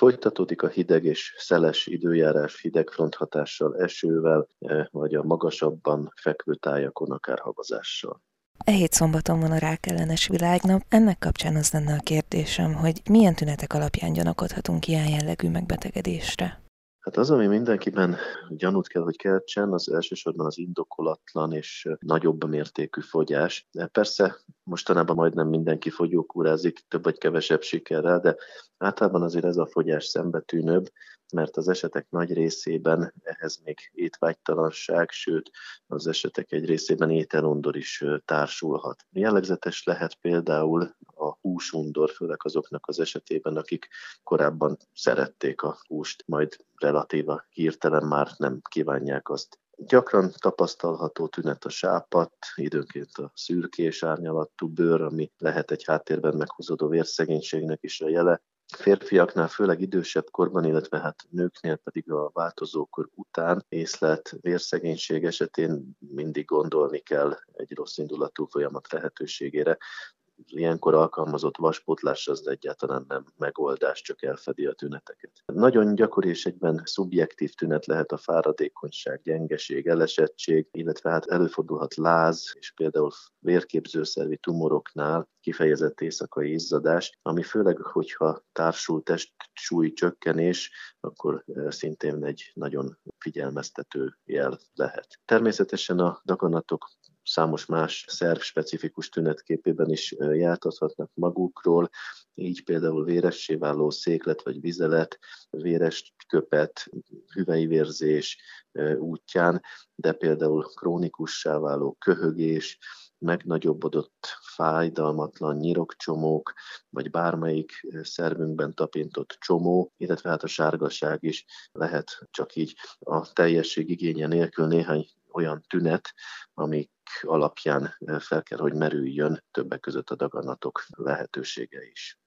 Folytatódik a hideg és szeles időjárás hidegfront hatással, esővel, vagy a magasabban fekvő tájakon akár havazással. E hét szombaton van a rákellenes világnap, ennek kapcsán az lenne a kérdésem, hogy milyen tünetek alapján gyanakodhatunk ilyen jellegű megbetegedésre? Hát az, ami mindenkiben gyanút kell, hogy keltsen, az elsősorban az indokolatlan és nagyobb mértékű fogyás. De persze mostanában majdnem mindenki fogyókúrázik, több vagy kevesebb sikerrel, de általában azért ez a fogyás szembetűnőbb, mert az esetek nagy részében ehhez még étvágytalanság, sőt az esetek egy részében ételundor is társulhat. Jellegzetes lehet például a húsundor, főleg azoknak az esetében, akik korábban szerették a húst, majd relatíva hirtelen már nem kívánják azt. Gyakran tapasztalható tünet a sápat, időnként a szürkés árnyalatú bőr, ami lehet egy háttérben meghozódó vérszegénységnek is a jele, férfiaknál, főleg idősebb korban, illetve hát nőknél pedig a változókor után észlelt vérszegénység esetén mindig gondolni kell egy rossz indulatú folyamat lehetőségére ilyenkor alkalmazott vaspótlás az egyáltalán nem megoldás, csak elfedi a tüneteket. Nagyon gyakori és egyben szubjektív tünet lehet a fáradékonyság, gyengeség, elesettség, illetve hát előfordulhat láz, és például vérképzőszervi tumoroknál kifejezett éjszakai izzadás, ami főleg, hogyha társul testsúly csökkenés, akkor szintén egy nagyon figyelmeztető jel lehet. Természetesen a daganatok számos más szerv specifikus tünetképében is jártathatnak magukról, így például véressé váló széklet vagy vizelet, véres köpet, hüvelyvérzés útján, de például krónikussá váló köhögés, megnagyobbodott fájdalmatlan nyirokcsomók, vagy bármelyik szervünkben tapintott csomó, illetve hát a sárgaság is lehet csak így a teljesség igénye nélkül néhány olyan tünet, amik alapján fel kell, hogy merüljön többek között a daganatok lehetősége is.